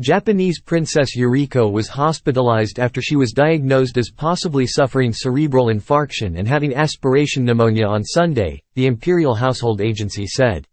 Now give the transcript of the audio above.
Japanese Princess Yuriko was hospitalized after she was diagnosed as possibly suffering cerebral infarction and having aspiration pneumonia on Sunday, the Imperial Household Agency said.